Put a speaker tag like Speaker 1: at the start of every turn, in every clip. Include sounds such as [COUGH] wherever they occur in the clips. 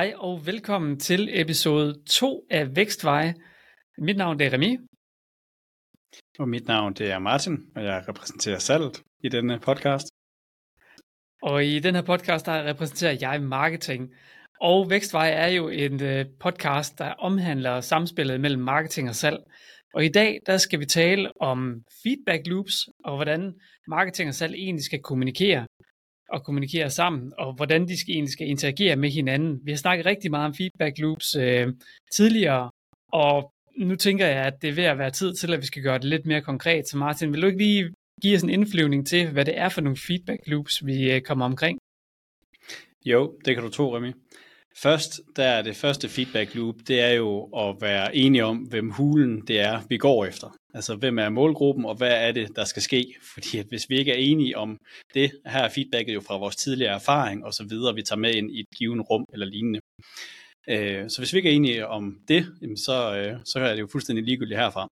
Speaker 1: Hej og velkommen til episode 2 af Vækstveje. Mit navn er Remi.
Speaker 2: Og mit navn det er Martin, og jeg repræsenterer salget i denne podcast.
Speaker 1: Og i den her podcast, der repræsenterer jeg marketing. Og Vækstveje er jo en øh, podcast, der omhandler samspillet mellem marketing og salg. Og i dag, der skal vi tale om feedback loops, og hvordan marketing og salg egentlig skal kommunikere og kommunikere sammen, og hvordan de skal, egentlig skal interagere med hinanden. Vi har snakket rigtig meget om feedback loops øh, tidligere, og nu tænker jeg, at det er ved at være tid til, at vi skal gøre det lidt mere konkret. Så Martin, vil du ikke lige give os en indflyvning til, hvad det er for nogle feedback loops, vi øh, kommer omkring?
Speaker 2: Jo, det kan du tro, Remy. Først, der er det første feedback loop, det er jo at være enige om, hvem hulen det er, vi går efter. Altså, hvem er målgruppen, og hvad er det, der skal ske? Fordi at hvis vi ikke er enige om det, her er feedbacket jo fra vores tidligere erfaring og så videre, vi tager med ind i et givet rum eller lignende. Øh, så hvis vi ikke er enige om det, så, øh, så er det jo fuldstændig ligegyldigt herfra.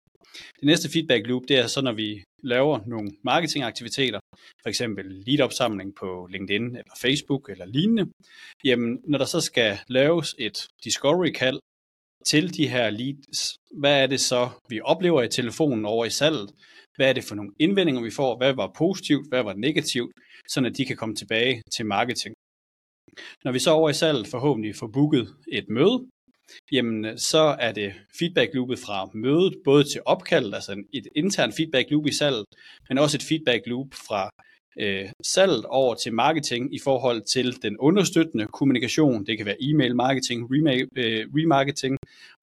Speaker 2: Det næste feedback loop, det er så, når vi laver nogle marketingaktiviteter, for eksempel lead-opsamling på LinkedIn eller Facebook eller lignende, jamen når der så skal laves et discovery-kald til de her leads, hvad er det så, vi oplever i telefonen over i salget? Hvad er det for nogle indvendinger, vi får? Hvad var positivt? Hvad var negativt? Sådan at de kan komme tilbage til marketing. Når vi så over i salget forhåbentlig får booket et møde, jamen øh, så er det feedback loopet fra mødet, både til opkald, altså et internt feedback loop i salget, men også et feedback loop fra øh, salget over til marketing i forhold til den understøttende kommunikation. Det kan være e-mail marketing, øh, remarketing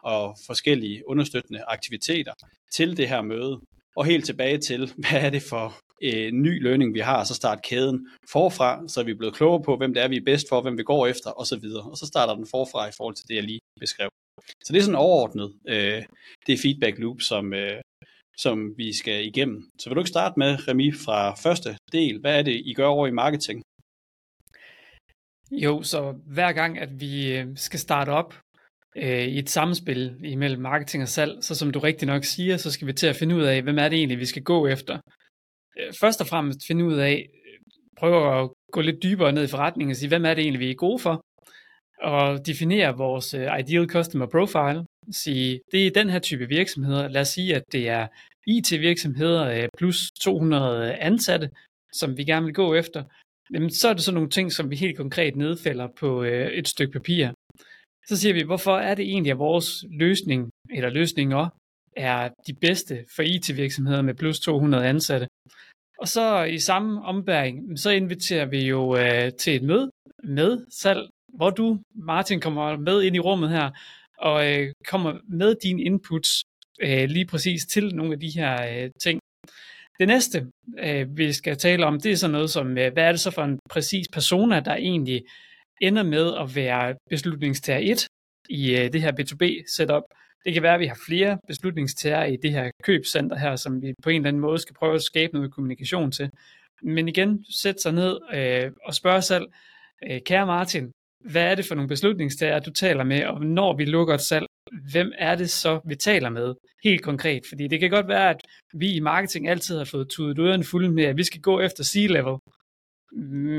Speaker 2: og forskellige understøttende aktiviteter til det her møde. Og helt tilbage til, [LAUGHS] hvad er det for øh, ny learning, vi har, så start kæden forfra, så er vi blevet klogere på, hvem det er, vi er bedst for, hvem vi går efter, osv. Og så starter den forfra i forhold til det, jeg lige beskrev. Så det er sådan overordnet, øh, det feedback loop, som, øh, som vi skal igennem. Så vil du ikke starte med, Remi, fra første del. Hvad er det, I gør over i marketing?
Speaker 1: Jo, så hver gang, at vi øh, skal starte op øh, i et samspil imellem marketing og salg, så som du rigtig nok siger, så skal vi til at finde ud af, hvem er det egentlig, vi skal gå efter. Øh, først og fremmest finde ud af, øh, prøve at gå lidt dybere ned i forretningen og sige, hvem er det egentlig, vi er gode for? Og definere vores øh, ideal customer profile. Sige, det er den her type virksomheder. Lad os sige, at det er IT-virksomheder plus 200 ansatte, som vi gerne vil gå efter. Jamen, så er det sådan nogle ting, som vi helt konkret nedfælder på et stykke papir. Så siger vi, hvorfor er det egentlig, at vores løsning, eller løsninger, er de bedste for IT-virksomheder med plus 200 ansatte. Og så i samme ombæring, så inviterer vi jo øh, til et møde med salg, hvor du, Martin, kommer med ind i rummet her, og øh, kommer med dine inputs øh, lige præcis til nogle af de her øh, ting. Det næste, øh, vi skal tale om, det er sådan noget som, øh, hvad er det så for en præcis persona, der egentlig ender med at være beslutningstager 1 i øh, det her B2B-setup. Det kan være, at vi har flere beslutningstager i det her købscenter her, som vi på en eller anden måde skal prøve at skabe noget kommunikation til. Men igen, sæt sig ned øh, og spørg selv, øh, kære Martin, hvad er det for nogle beslutningstager, du taler med, og når vi lukker et salg, hvem er det så, vi taler med helt konkret? Fordi det kan godt være, at vi i marketing altid har fået tudet ørerne fulde med, at vi skal gå efter C-level.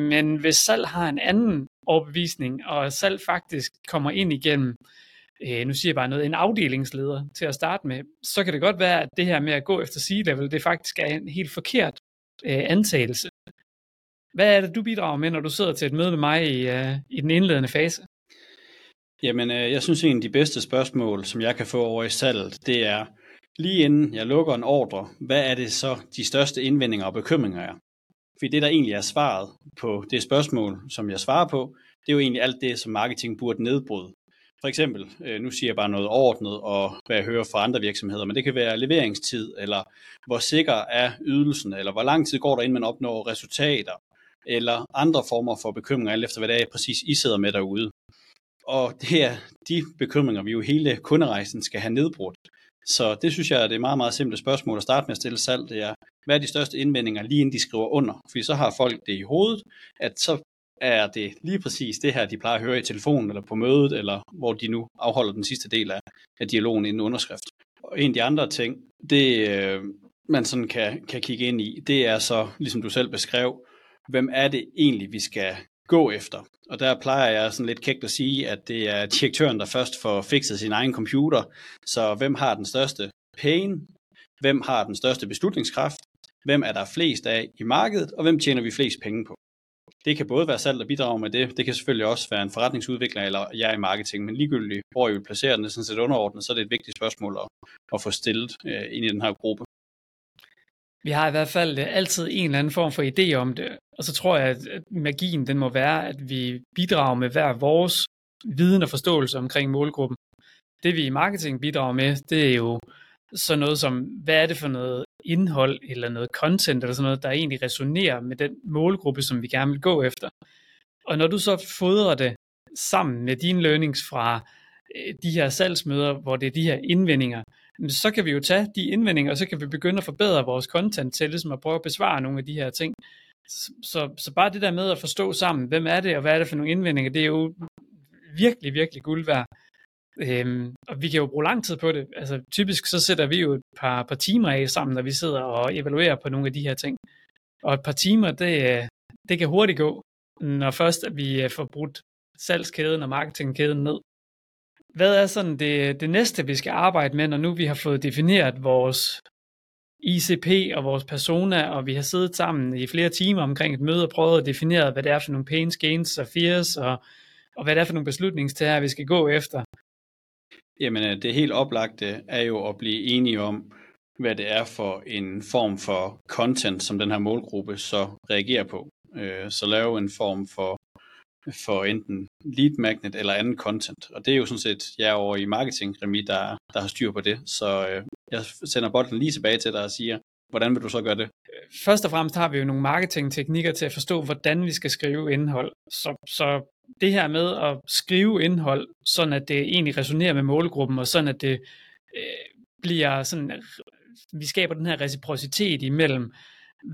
Speaker 1: Men hvis salg har en anden overbevisning, og salg faktisk kommer ind igennem øh, nu siger jeg bare noget, en afdelingsleder til at starte med, så kan det godt være, at det her med at gå efter C-level, det faktisk er en helt forkert øh, antagelse. Hvad er det, du bidrager med, når du sidder til et møde med mig i, øh, i den indledende fase?
Speaker 2: Jamen, øh, jeg synes en af de bedste spørgsmål, som jeg kan få over i salget, det er, lige inden jeg lukker en ordre, hvad er det så de største indvendinger og bekymringer er? Fordi det, der egentlig er svaret på det spørgsmål, som jeg svarer på, det er jo egentlig alt det, som marketing burde nedbryde. For eksempel, øh, nu siger jeg bare noget ordnet, og hvad jeg hører fra andre virksomheder, men det kan være leveringstid, eller hvor sikker er ydelsen, eller hvor lang tid går der, inden man opnår resultater, eller andre former for bekymringer, alt efter hvad det er, præcis I sidder med derude. Og det er de bekymringer, vi jo hele kunderejsen skal have nedbrudt. Så det synes jeg er det meget, meget simple spørgsmål at starte med at stille salg. Det er, hvad er de største indvendinger, lige inden de skriver under? Fordi så har folk det i hovedet, at så er det lige præcis det her, de plejer at høre i telefonen, eller på mødet, eller hvor de nu afholder den sidste del af, af dialogen inden underskrift. Og en af de andre ting, det øh, man sådan kan, kan kigge ind i, det er så, ligesom du selv beskrev, hvem er det egentlig, vi skal gå efter. Og der plejer jeg sådan lidt kægt at sige, at det er direktøren, der først får fikset sin egen computer. Så hvem har den største pain? Hvem har den største beslutningskraft? Hvem er der flest af i markedet? Og hvem tjener vi flest penge på? Det kan både være salg, der bidrager med det. Det kan selvfølgelig også være en forretningsudvikler eller jeg i marketing, men ligegyldigt, hvor I vil placere den, er sådan set underordnet, så er det et vigtigt spørgsmål at, at få stillet øh, ind i den her gruppe.
Speaker 1: Vi har i hvert fald øh, altid en eller anden form for idé om det, og så tror jeg, at magien den må være, at vi bidrager med hver vores viden og forståelse omkring målgruppen. Det vi i marketing bidrager med, det er jo sådan noget som, hvad er det for noget indhold eller noget content eller sådan noget, der egentlig resonerer med den målgruppe, som vi gerne vil gå efter. Og når du så fodrer det sammen med dine learnings fra øh, de her salgsmøder, hvor det er de her indvendinger, så kan vi jo tage de indvendinger, og så kan vi begynde at forbedre vores content til ligesom at prøve at besvare nogle af de her ting. Så, så, så bare det der med at forstå sammen, hvem er det, og hvad er det for nogle indvendinger, det er jo virkelig, virkelig guld værd. Øhm, og vi kan jo bruge lang tid på det. Altså typisk så sætter vi jo et par, par timer af sammen, når vi sidder og evaluerer på nogle af de her ting. Og et par timer, det, øh, det kan hurtigt gå, når først at vi øh, får brudt salgskæden og marketingkæden ned. Hvad er sådan det, det næste, vi skal arbejde med, når nu vi har fået defineret vores ICP og vores persona, og vi har siddet sammen i flere timer omkring et møde og prøvet at definere, hvad det er for nogle pains, gains og fears, og, og hvad det er for nogle beslutningstager, vi skal gå efter.
Speaker 2: Jamen, øh, det helt oplagte er jo at blive enige om, hvad det er for en form for content, som den her målgruppe så reagerer på. Øh, så lave en form for, for enten lead magnet eller anden content. Og det er jo sådan set jeg over i marketing, Remi, der, der har styr på det. Så øh, jeg sender bolden lige tilbage til dig og siger, hvordan vil du så gøre det?
Speaker 1: Først og fremmest har vi jo nogle marketingteknikker til at forstå, hvordan vi skal skrive indhold. Så, så det her med at skrive indhold, sådan at det egentlig resonerer med målgruppen, og sådan at det øh, bliver sådan, vi skaber den her reciprocitet imellem,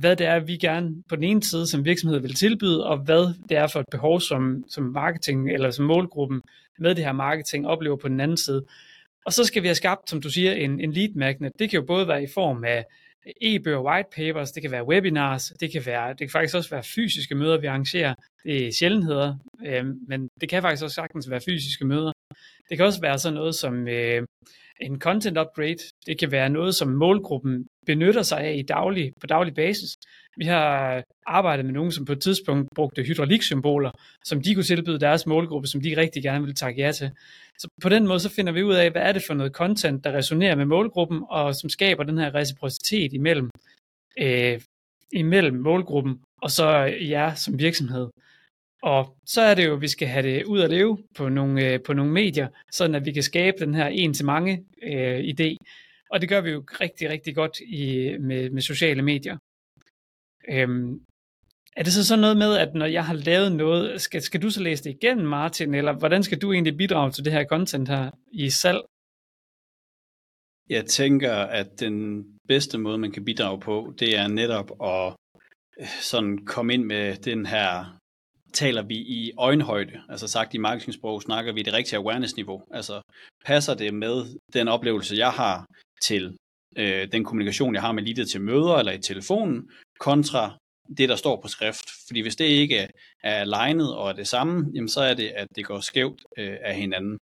Speaker 1: hvad det er, vi gerne på den ene side som virksomhed vil tilbyde, og hvad det er for et behov, som, som marketing eller som målgruppen med det her marketing oplever på den anden side. Og så skal vi have skabt, som du siger, en, en lead magnet. Det kan jo både være i form af e-bøger, white papers, det kan være webinars, det kan, være, det kan faktisk også være fysiske møder, vi arrangerer. Det er sjældenheder, øh, men det kan faktisk også sagtens være fysiske møder. Det kan også være sådan noget som øh, en content upgrade. Det kan være noget, som målgruppen benytter sig af i daglig, på daglig basis. Vi har arbejdet med nogen, som på et tidspunkt brugte hydrauliksymboler, som de kunne tilbyde deres målgruppe, som de rigtig gerne ville takke ja til. Så på den måde så finder vi ud af, hvad er det for noget content, der resonerer med målgruppen, og som skaber den her reciprocitet imellem, øh, imellem målgruppen og så jer som virksomhed. Og så er det jo, at vi skal have det ud at leve på nogle, øh, på nogle medier, sådan at vi kan skabe den her en-til-mange øh, idé. Og det gør vi jo rigtig, rigtig godt i, med, med sociale medier. Øhm, er det så sådan noget med, at når jeg har lavet noget, skal, skal du så læse det igen, Martin, eller hvordan skal du egentlig bidrage til det her content her i salg?
Speaker 2: Jeg tænker, at den bedste måde, man kan bidrage på, det er netop at øh, sådan komme ind med den her, taler vi i øjenhøjde, altså sagt i marketingsprog, snakker vi det rigtige awareness-niveau. Altså passer det med den oplevelse, jeg har til øh, den kommunikation, jeg har med leadet til møder eller i telefonen, kontra det, der står på skrift. Fordi hvis det ikke er legnet og er det samme, jamen så er det, at det går skævt øh, af hinanden.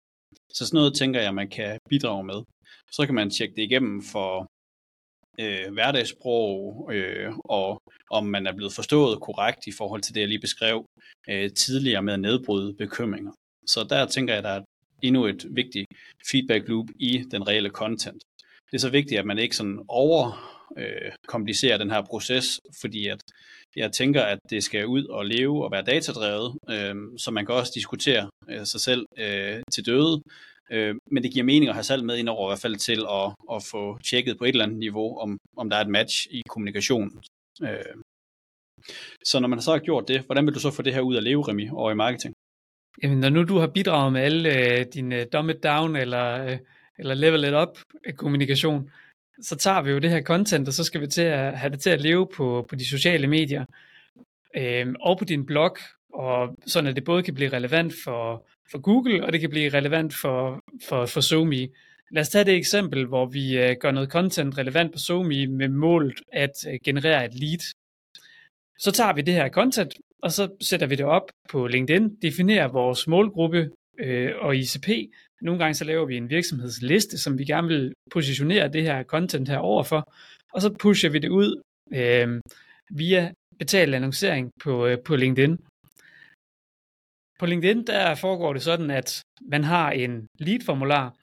Speaker 2: Så sådan noget tænker jeg, man kan bidrage med. Så kan man tjekke det igennem for øh, hverdagssprog, øh, og om man er blevet forstået korrekt i forhold til det, jeg lige beskrev øh, tidligere med at nedbryde bekymringer. Så der tænker jeg, at der er endnu et vigtigt feedback loop i den reelle content. Det er så vigtigt, at man ikke sådan over øh, komplicere den her proces, fordi at jeg tænker, at det skal ud og leve og være datadrevet, øh, så man kan også diskutere øh, sig selv øh, til døde, øh, men det giver mening at have salg med ind over i hvert fald til at, at få tjekket på et eller andet niveau, om, om der er et match i kommunikation. Øh. Så når man så har gjort det, hvordan vil du så få det her ud at leve, Remi, over i marketing?
Speaker 1: Jamen, når nu du har bidraget med alle øh, dine øh, dumb it down eller, øh, eller level it up kommunikation, så tager vi jo det her content, og så skal vi til at have det til at leve på, på de sociale medier øh, og på din blog, og sådan at det både kan blive relevant for, for Google, og det kan blive relevant for, for, for SoMe. Lad os tage det eksempel, hvor vi øh, gør noget content relevant på SoMe med målet at øh, generere et lead. så tager vi det her content, og så sætter vi det op på LinkedIn, definerer vores målgruppe øh, og ICP. Nogle gange så laver vi en virksomhedsliste, som vi gerne vil positionere det her content her overfor, og så pusher vi det ud øh, via betalt annoncering på, øh, på LinkedIn. På LinkedIn der foregår det sådan, at man har en lead-formular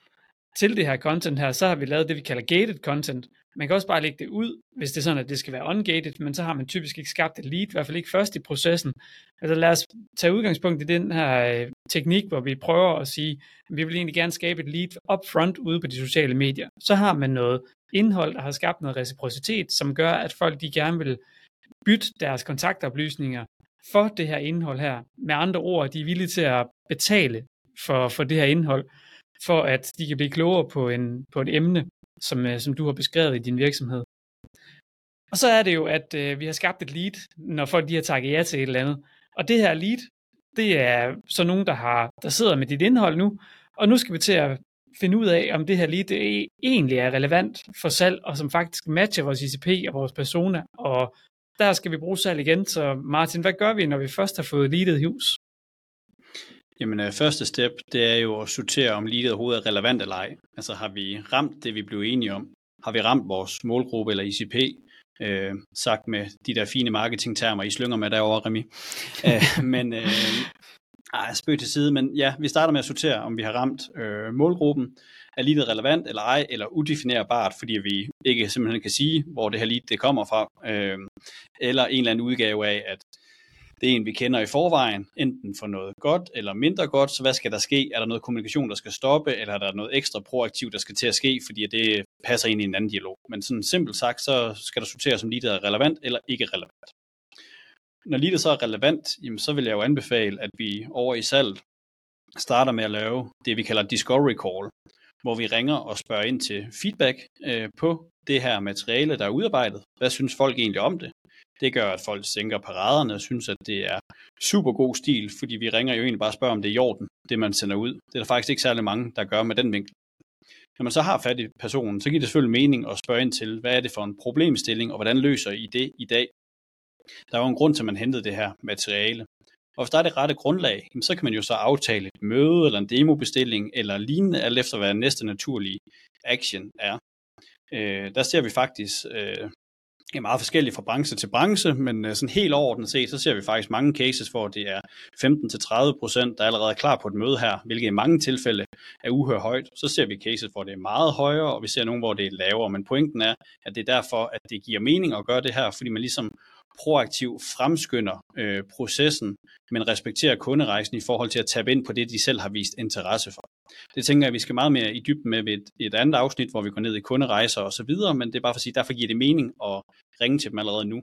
Speaker 1: til det her content her, så har vi lavet det, vi kalder gated content. Man kan også bare lægge det ud, hvis det er sådan, at det skal være ungated, men så har man typisk ikke skabt et lead, i hvert fald ikke først i processen. Altså lad os tage udgangspunkt i den her øh, teknik, hvor vi prøver at sige, at vi vil egentlig gerne skabe et lead upfront ude på de sociale medier. Så har man noget indhold, der har skabt noget reciprocitet, som gør, at folk de gerne vil bytte deres kontaktoplysninger for det her indhold her. Med andre ord, de er villige til at betale for, for det her indhold, for at de kan blive klogere på, en, på et emne, som, øh, som du har beskrevet i din virksomhed. Og så er det jo, at øh, vi har skabt et lead, når folk de har takket ja til et eller andet. Og det her lead, det er så nogen, der, har, der sidder med dit indhold nu, og nu skal vi til at finde ud af, om det her lead det egentlig er relevant for salg, og som faktisk matcher vores ICP og vores persona, og der skal vi bruge salg igen. Så Martin, hvad gør vi, når vi først har fået leadet i hus?
Speaker 2: Jamen, øh, første step, det er jo at sortere, om leadet overhovedet er relevant eller ej. Altså, har vi ramt det, vi blev enige om? Har vi ramt vores målgruppe eller ICP? Øh, sagt med de der fine marketingtermer, I slynger med derovre, Remi. [LAUGHS] øh, men, øh, ej, spøg til side, men ja, vi starter med at sortere, om vi har ramt øh, målgruppen. Er leadet relevant eller ej, eller udefinerbart, fordi vi ikke simpelthen kan sige, hvor det her lead det kommer fra. Øh, eller en eller anden udgave af, at det er en, vi kender i forvejen, enten for noget godt eller mindre godt, så hvad skal der ske? Er der noget kommunikation, der skal stoppe, eller er der noget ekstra proaktivt, der skal til at ske, fordi det passer ind i en anden dialog? Men sådan simpelt sagt, så skal der sorteres, om leadet er relevant eller ikke relevant. Når leadet så er relevant, jamen, så vil jeg jo anbefale, at vi over i salg starter med at lave det, vi kalder discovery call, hvor vi ringer og spørger ind til feedback øh, på det her materiale, der er udarbejdet. Hvad synes folk egentlig om det? Det gør, at folk sænker paraderne og synes, at det er super god stil, fordi vi ringer jo egentlig bare og spørger, om det er i orden, det man sender ud. Det er der faktisk ikke særlig mange, der gør med den vinkel. Når man så har fat i personen, så giver det selvfølgelig mening at spørge ind til, hvad er det for en problemstilling, og hvordan løser I det i dag? Der var en grund til, at man hentede det her materiale. Og hvis der er det rette grundlag, så kan man jo så aftale et møde, eller en demobestilling, eller lignende, alt efter hvad næste naturlige action er. Øh, der ser vi faktisk øh, er meget forskellige fra branche til branche, men øh, sådan helt overordnet set, så ser vi faktisk mange cases, hvor det er 15-30 procent, der er allerede er klar på et møde her, hvilket i mange tilfælde er uhør højt. Så ser vi cases, hvor det er meget højere, og vi ser nogle, hvor det er lavere. Men pointen er, at det er derfor, at det giver mening at gøre det her, fordi man ligesom proaktivt fremskynder øh, processen, men respekterer kunderejsen i forhold til at tabe ind på det, de selv har vist interesse for. Det tænker jeg, vi skal meget mere i dybden med ved et, et andet afsnit, hvor vi går ned i kunderejser og så videre, men det er bare for at sige, derfor giver det mening at ringe til dem allerede nu.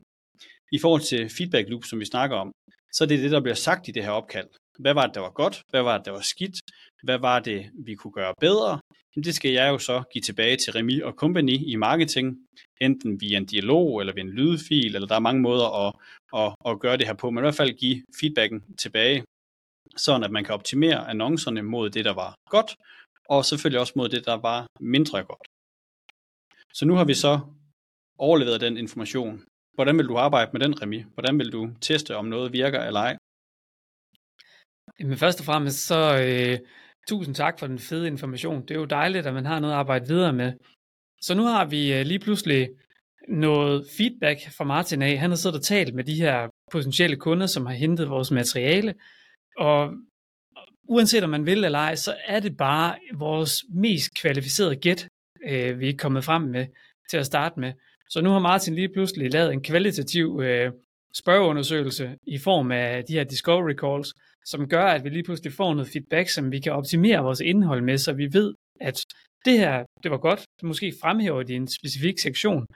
Speaker 2: I forhold til feedback loop, som vi snakker om, så er det det, der bliver sagt i det her opkald. Hvad var det, der var godt? Hvad var det, der var skidt? Hvad var det, vi kunne gøre bedre? Jamen, det skal jeg jo så give tilbage til Remi og Company i marketing, enten via en dialog eller via en lydfil, eller der er mange måder at, at, at gøre det her på, men i hvert fald give feedbacken tilbage, sådan at man kan optimere annoncerne mod det, der var godt, og selvfølgelig også mod det, der var mindre godt. Så nu har vi så overleveret den information. Hvordan vil du arbejde med den, Remi? Hvordan vil du teste, om noget virker eller ej?
Speaker 1: Men først og fremmest så øh, tusind tak for den fede information. Det er jo dejligt, at man har noget at arbejde videre med. Så nu har vi øh, lige pludselig noget feedback fra Martin af. Han har siddet og talt med de her potentielle kunder, som har hentet vores materiale. Og uanset om man vil eller ej, så er det bare vores mest kvalificerede gæt, øh, vi er kommet frem med til at starte med. Så nu har Martin lige pludselig lavet en kvalitativ øh, spørgeundersøgelse i form af de her discovery calls, som gør, at vi lige pludselig får noget feedback, som vi kan optimere vores indhold med, så vi ved, at det her, det var godt, måske fremhæver det i en specifik sektion,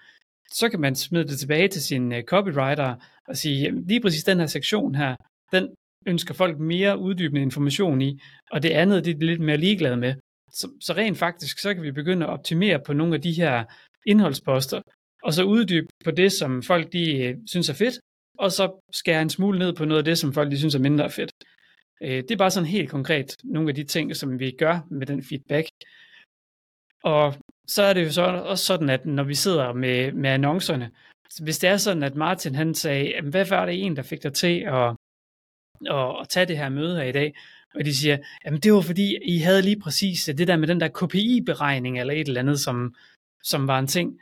Speaker 1: så kan man smide det tilbage til sin øh, copywriter og sige, jamen, lige præcis den her sektion her, den ønsker folk mere uddybende information i, og det andet, det er lidt mere ligeglade med. Så, så rent faktisk, så kan vi begynde at optimere på nogle af de her indholdsposter, og så uddybe på det, som folk de øh, synes er fedt, og så skære en smule ned på noget af det, som folk de synes er mindre fedt. Uh, det er bare sådan helt konkret nogle af de ting, som vi gør med den feedback. Og så er det jo så også sådan, at når vi sidder med, med annoncerne, Så hvis det er sådan, at Martin han sagde, hvad var det en, der fik dig til at, at, at tage det her møde her i dag? Og de siger, jamen det var fordi, I havde lige præcis det der med den der KPI-beregning eller et eller andet, som, som var en ting.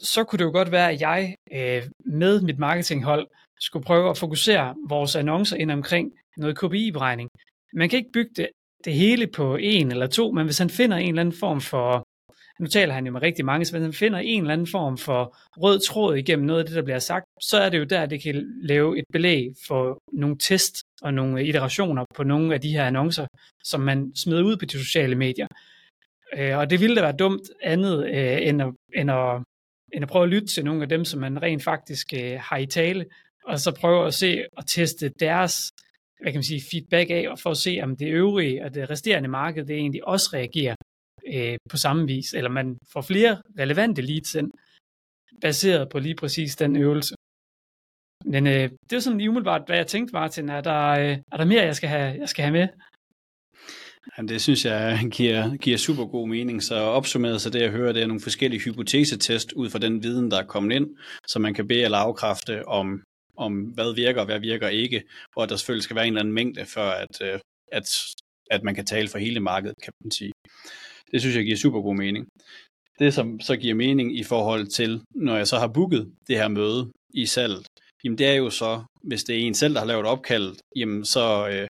Speaker 1: Så kunne det jo godt være, at jeg øh, med mit marketinghold skulle prøve at fokusere vores annoncer ind omkring noget KPI-beregning. Man kan ikke bygge det, det hele på en eller to, men hvis han finder en eller anden form for, nu taler han jo med rigtig mange, så hvis han finder en eller anden form for rød tråd igennem noget af det, der bliver sagt, så er det jo der, det kan lave et belæg for nogle test og nogle iterationer på nogle af de her annoncer, som man smider ud på de sociale medier. Øh, og det ville da være dumt andet øh, end, at, end, at, end at prøve at lytte til nogle af dem, som man rent faktisk øh, har i tale, og så prøve at se og teste deres hvad kan man sige, feedback af, og for at se, om det øvrige og det resterende marked, det egentlig også reagerer øh, på samme vis, eller man får flere relevante leads ind, baseret på lige præcis den øvelse. Men øh, det er sådan lige umiddelbart, hvad jeg tænkte, Martin. Er der, øh, er der mere, jeg skal have, jeg skal have med?
Speaker 2: Jamen, det synes jeg [LAUGHS] giver, giver super god mening. Så opsummeret så det, jeg hører, det er nogle forskellige hypotesetest ud fra den viden, der er kommet ind, så man kan bede eller afkræfte om, om hvad virker og hvad virker ikke, og at der selvfølgelig skal være en eller anden mængde, for at, øh, at, at man kan tale for hele markedet, kan man sige. Det synes jeg giver super god mening. Det, som så giver mening i forhold til, når jeg så har booket det her møde i salget, jamen det er jo så, hvis det er en selv, der har lavet opkald, jamen så øh,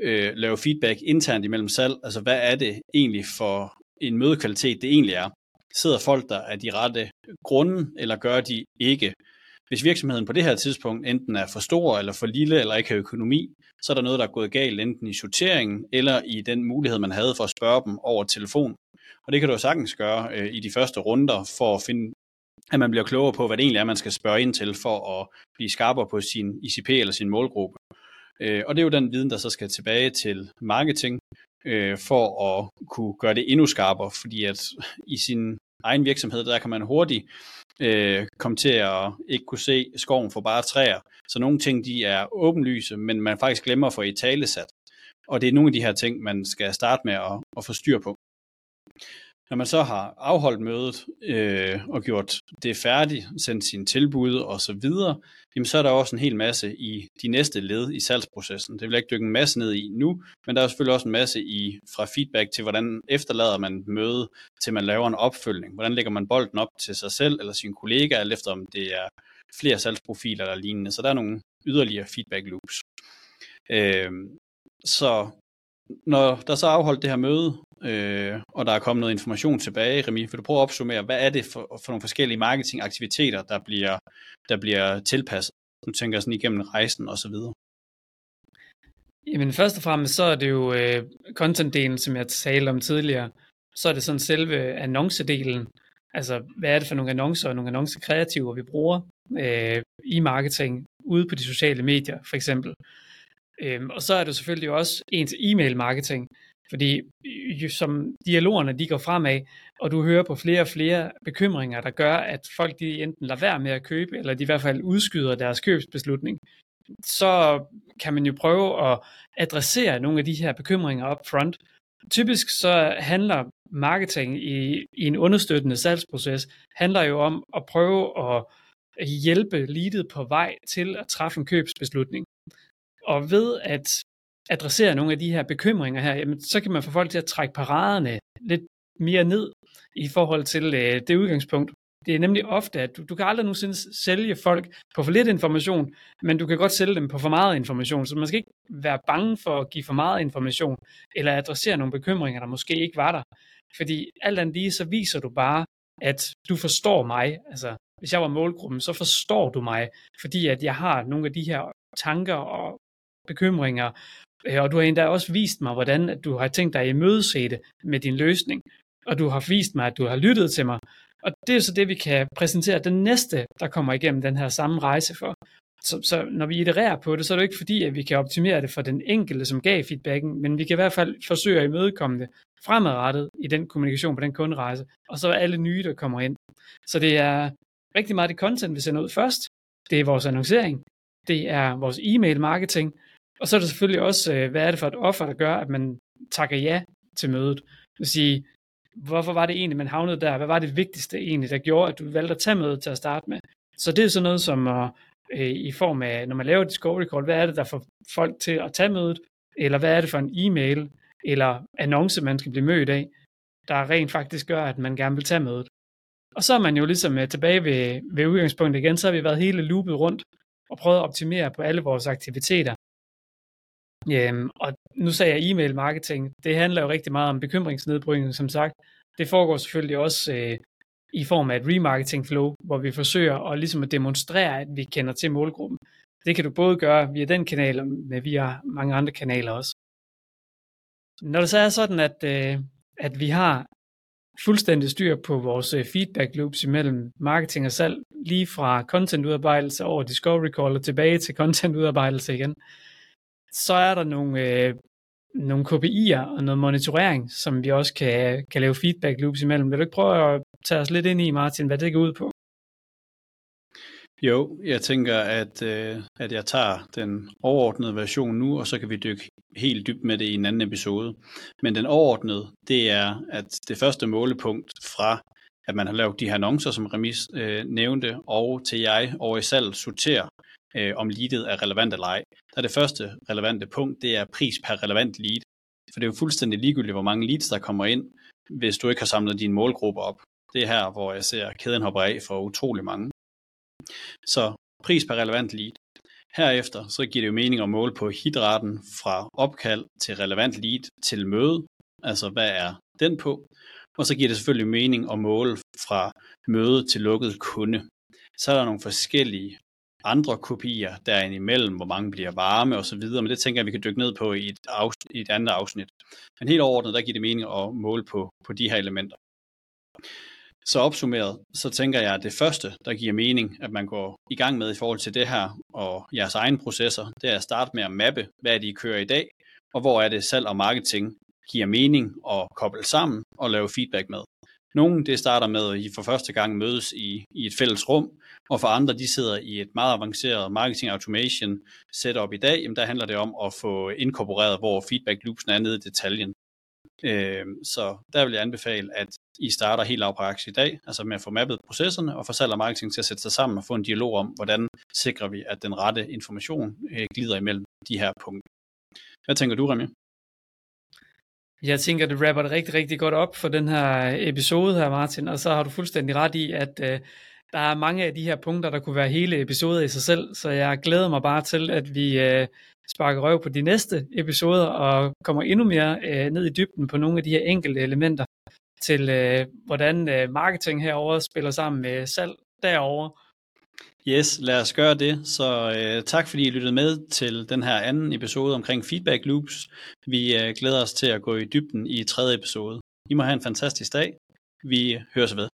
Speaker 2: øh, lave feedback internt imellem salg. Altså hvad er det egentlig for en mødekvalitet, det egentlig er? Sidder folk der af de rette grunde, eller gør de ikke? Hvis virksomheden på det her tidspunkt enten er for stor eller for lille, eller ikke har økonomi, så er der noget, der er gået galt enten i sorteringen, eller i den mulighed, man havde for at spørge dem over telefon. Og det kan du jo sagtens gøre øh, i de første runder, for at finde, at man bliver klogere på, hvad det egentlig er, man skal spørge ind til, for at blive skarpere på sin ICP eller sin målgruppe. Øh, og det er jo den viden, der så skal tilbage til marketing, øh, for at kunne gøre det endnu skarpere, fordi at i sin egen virksomhed, der kan man hurtigt øh, komme til at ikke kunne se skoven for bare træer. Så nogle ting, de er åbenlyse, men man faktisk glemmer at få i talesat. Og det er nogle af de her ting, man skal starte med at, at få styr på. Når man så har afholdt mødet øh, og gjort det færdigt, sendt sine tilbud og så videre, jamen så er der også en hel masse i de næste led i salgsprocessen. Det vil jeg ikke dykke en masse ned i nu, men der er selvfølgelig også en masse i fra feedback til, hvordan efterlader man møde, til man laver en opfølgning. Hvordan lægger man bolden op til sig selv eller sine kollegaer, eller efter om det er flere salgsprofiler eller lignende. Så der er nogle yderligere feedback loops. Øh, så når der så er afholdt det her møde, øh, og der er kommet noget information tilbage, Remi, vil du prøve at opsummere, hvad er det for, for nogle forskellige marketingaktiviteter, der bliver, der bliver tilpasset? Du tænker sådan igennem rejsen og så videre.
Speaker 1: Jamen først og fremmest så er det jo øh, content-delen, som jeg talte om tidligere. Så er det sådan selve annoncedelen. Altså, hvad er det for nogle annoncer og nogle annoncekreativer, vi bruger øh, i marketing ude på de sociale medier, for eksempel. Øhm, og så er det selvfølgelig også ens e-mail marketing, fordi øh, jo, som dialogerne de går fremad, og du hører på flere og flere bekymringer, der gør, at folk de enten lader være med at købe, eller de i hvert fald udskyder deres købsbeslutning, så kan man jo prøve at adressere nogle af de her bekymringer up front. Typisk så handler marketing i, i en understøttende salgsproces, handler jo om at prøve at hjælpe leadet på vej til at træffe en købsbeslutning. Og ved at adressere nogle af de her bekymringer her, jamen, så kan man få folk til at trække paraderne lidt mere ned i forhold til øh, det udgangspunkt. Det er nemlig ofte, at du, du kan aldrig nogensinde sælge folk på for lidt information, men du kan godt sælge dem på for meget information, så man skal ikke være bange for at give for meget information, eller adressere nogle bekymringer, der måske ikke var der. Fordi alt andet lige, så viser du bare, at du forstår mig. Altså, hvis jeg var målgruppen, så forstår du mig, fordi at jeg har nogle af de her tanker og bekymringer, og du har endda også vist mig, hvordan at du har tænkt dig at imødese det med din løsning, og du har vist mig, at du har lyttet til mig. Og det er så det, vi kan præsentere den næste, der kommer igennem den her samme rejse for. Så, så når vi itererer på det, så er det ikke fordi, at vi kan optimere det for den enkelte, som gav feedbacken, men vi kan i hvert fald forsøge at imødekomme det fremadrettet i den kommunikation på den kunderejse, og så er alle nye, der kommer ind. Så det er rigtig meget det content, vi sender ud først. Det er vores annoncering. Det er vores e-mail marketing. Og så er der selvfølgelig også, øh, hvad er det for et offer, der gør, at man takker ja til mødet. Det vil sige, hvorfor var det egentlig, man havnede der? Hvad var det vigtigste egentlig, der gjorde, at du valgte at tage mødet til at starte med? Så det er sådan noget som øh, i form af, når man laver discovery call, hvad er det, der får folk til at tage mødet, eller hvad er det for en e-mail, eller annonce, man skal blive mødt af, der rent faktisk gør, at man gerne vil tage mødet. Og så er man jo ligesom øh, tilbage ved, ved udgangspunktet igen, så har vi været hele loopet rundt og prøvet at optimere på alle vores aktiviteter. Øhm, og nu sagde jeg e-mail marketing. Det handler jo rigtig meget om bekymringsnedbrydning, som sagt. Det foregår selvfølgelig også øh, i form af et remarketing flow, hvor vi forsøger at, ligesom at demonstrere, at vi kender til målgruppen. Det kan du både gøre via den kanal, men via mange andre kanaler også. Når det så er sådan, at, øh, at vi har fuldstændig styr på vores øh, feedback loops imellem marketing og salg, lige fra content-udarbejdelse over discovery call og tilbage til content-udarbejdelse igen, så er der nogle, øh, nogle KPI'er og noget monitorering, som vi også kan, kan lave feedback loops imellem. Vil du ikke prøve at tage os lidt ind i, Martin, hvad det går ud på?
Speaker 2: Jo, jeg tænker, at, øh, at jeg tager den overordnede version nu, og så kan vi dykke helt dybt med det i en anden episode. Men den overordnede, det er, at det første målepunkt fra, at man har lavet de her annoncer, som Remis øh, nævnte, og til jeg over i salg sorterer, øh, om leadet er relevant eller ej. Der er det første relevante punkt, det er pris per relevant lead. For det er jo fuldstændig ligegyldigt, hvor mange leads, der kommer ind, hvis du ikke har samlet dine målgrupper op. Det er her, hvor jeg ser kæden hopper af for utrolig mange. Så pris per relevant lead. Herefter så giver det jo mening at måle på hitraten fra opkald til relevant lead til møde. Altså hvad er den på? Og så giver det selvfølgelig mening at måle fra møde til lukket kunde. Så er der nogle forskellige andre kopier derimellem, hvor mange bliver varme osv., men det tænker jeg, vi kan dykke ned på i et, afsnit, i et andet afsnit. Men helt overordnet, der giver det mening at måle på, på de her elementer. Så opsummeret, så tænker jeg, at det første, der giver mening, at man går i gang med i forhold til det her og jeres egne processer, det er at starte med at mappe, hvad de I kører i dag, og hvor er det salg og marketing giver mening at koble sammen og lave feedback med. Nogle det starter med, at I for første gang mødes i, i et fælles rum, og for andre de sidder i et meget avanceret marketing automation setup i dag. Jamen der handler det om at få inkorporeret, hvor feedback loopsen er nede i detaljen. Øh, så der vil jeg anbefale, at I starter helt lavpraktisk i dag, altså med at få mappet processerne og få salg og marketing til at sætte sig sammen og få en dialog om, hvordan sikrer vi, at den rette information øh, glider imellem de her punkter. Hvad tænker du, Remy?
Speaker 1: Jeg tænker, det rapper det rigtig, rigtig godt op for den her episode her, Martin, og så har du fuldstændig ret i, at øh, der er mange af de her punkter, der kunne være hele episoder i sig selv, så jeg glæder mig bare til, at vi øh, sparker røv på de næste episoder og kommer endnu mere øh, ned i dybden på nogle af de her enkelte elementer til, øh, hvordan øh, marketing herover spiller sammen med salg derovre.
Speaker 2: Yes, lad os gøre det. Så øh, tak fordi I lyttede med til den her anden episode omkring feedback loops. Vi øh, glæder os til at gå i dybden i tredje episode. I må have en fantastisk dag. Vi høres ved.